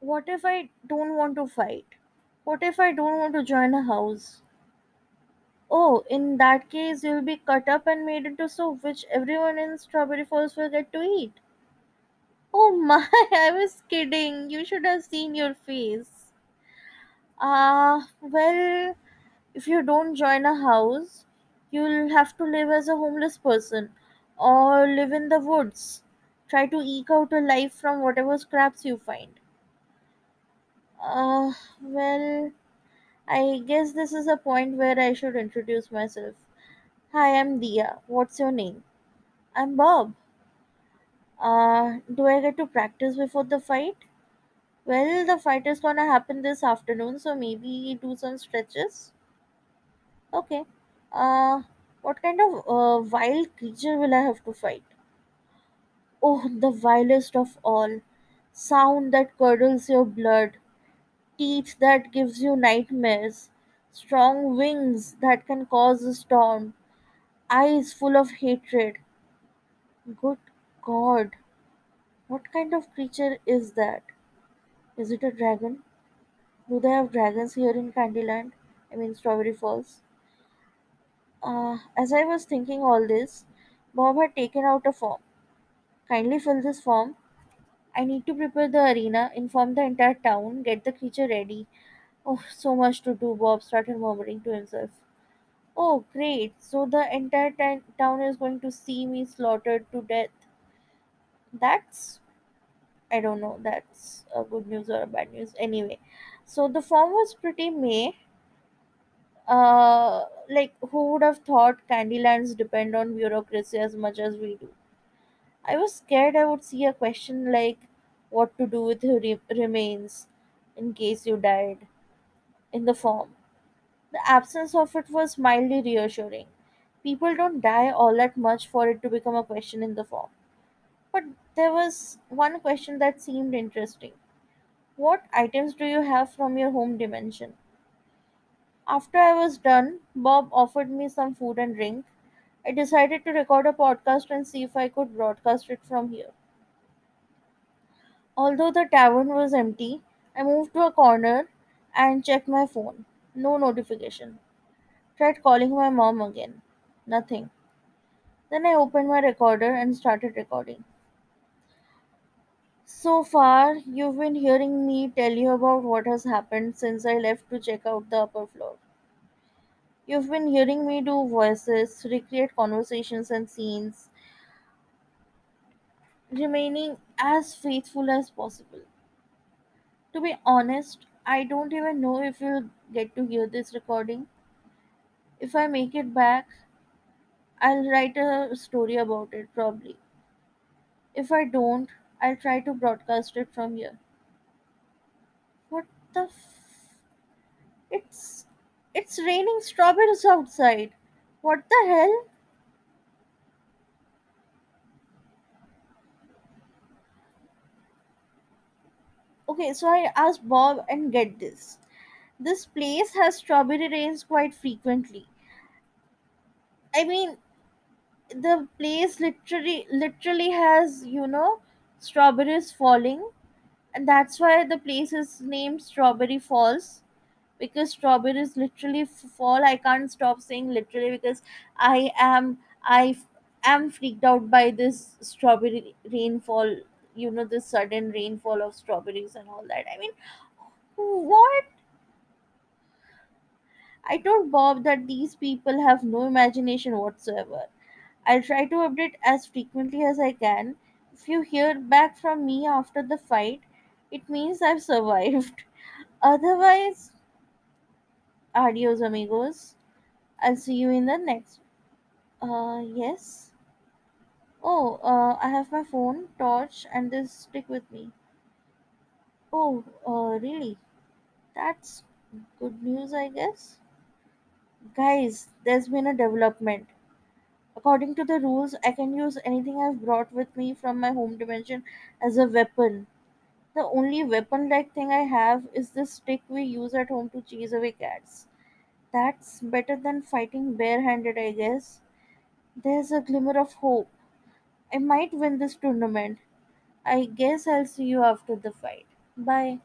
What if I don't want to fight? What if I don't want to join a house? Oh, in that case, you'll be cut up and made into soup, which everyone in Strawberry Falls will get to eat. Oh my, I was kidding. You should have seen your face. Ah, well, if you don't join a house, you'll have to live as a homeless person or live in the woods. Try to eke out a life from whatever scraps you find. Uh, well, I guess this is a point where I should introduce myself. Hi, I'm Dia. What's your name? I'm Bob. Uh, do I get to practice before the fight? Well, the fight is gonna happen this afternoon, so maybe do some stretches. Okay. Uh, what kind of uh, wild creature will I have to fight? Oh, the vilest of all. Sound that curdles your blood, teeth that gives you nightmares, strong wings that can cause a storm, eyes full of hatred. Good God, what kind of creature is that? Is it a dragon? Do they have dragons here in Candyland? I mean, Strawberry Falls. Uh, as I was thinking all this, Bob had taken out a form. Kindly fill this form. I need to prepare the arena, inform the entire town, get the creature ready. Oh, so much to do, Bob started murmuring to himself. Oh, great. So the entire ti- town is going to see me slaughtered to death. That's, I don't know, that's a good news or a bad news. Anyway, so the form was pretty May. Uh, like, who would have thought Candylands depend on bureaucracy as much as we do? I was scared I would see a question like what to do with your re- remains in case you died in the form. The absence of it was mildly reassuring. People don't die all that much for it to become a question in the form. But there was one question that seemed interesting. What items do you have from your home dimension? After I was done, Bob offered me some food and drink. I decided to record a podcast and see if I could broadcast it from here. Although the tavern was empty, I moved to a corner and checked my phone. No notification. Tried calling my mom again. Nothing. Then I opened my recorder and started recording. So far, you've been hearing me tell you about what has happened since I left to check out the upper floor. You've been hearing me do voices, recreate conversations and scenes, remaining as faithful as possible. To be honest, I don't even know if you'll get to hear this recording. If I make it back, I'll write a story about it probably. If I don't, I'll try to broadcast it from here. What the f- It's it's raining strawberries outside. What the hell? Okay, so I asked Bob and get this. This place has strawberry rains quite frequently. I mean, the place literally literally has, you know, strawberries falling and that's why the place is named Strawberry Falls because strawberries literally fall. I can't stop saying literally because I am I am freaked out by this strawberry rainfall. You know, this sudden rainfall of strawberries and all that. I mean, what? I told Bob that these people have no imagination whatsoever. I'll try to update as frequently as I can. If you hear back from me after the fight, it means I've survived. Otherwise, adios, amigos. I'll see you in the next. Uh, yes. Oh, uh, I have my phone, torch, and this stick with me. Oh, uh, really? That's good news, I guess. Guys, there's been a development. According to the rules, I can use anything I've brought with me from my home dimension as a weapon. The only weapon like thing I have is the stick we use at home to chase away cats. That's better than fighting barehanded, I guess. There's a glimmer of hope. I might win this tournament. I guess I'll see you after the fight. Bye.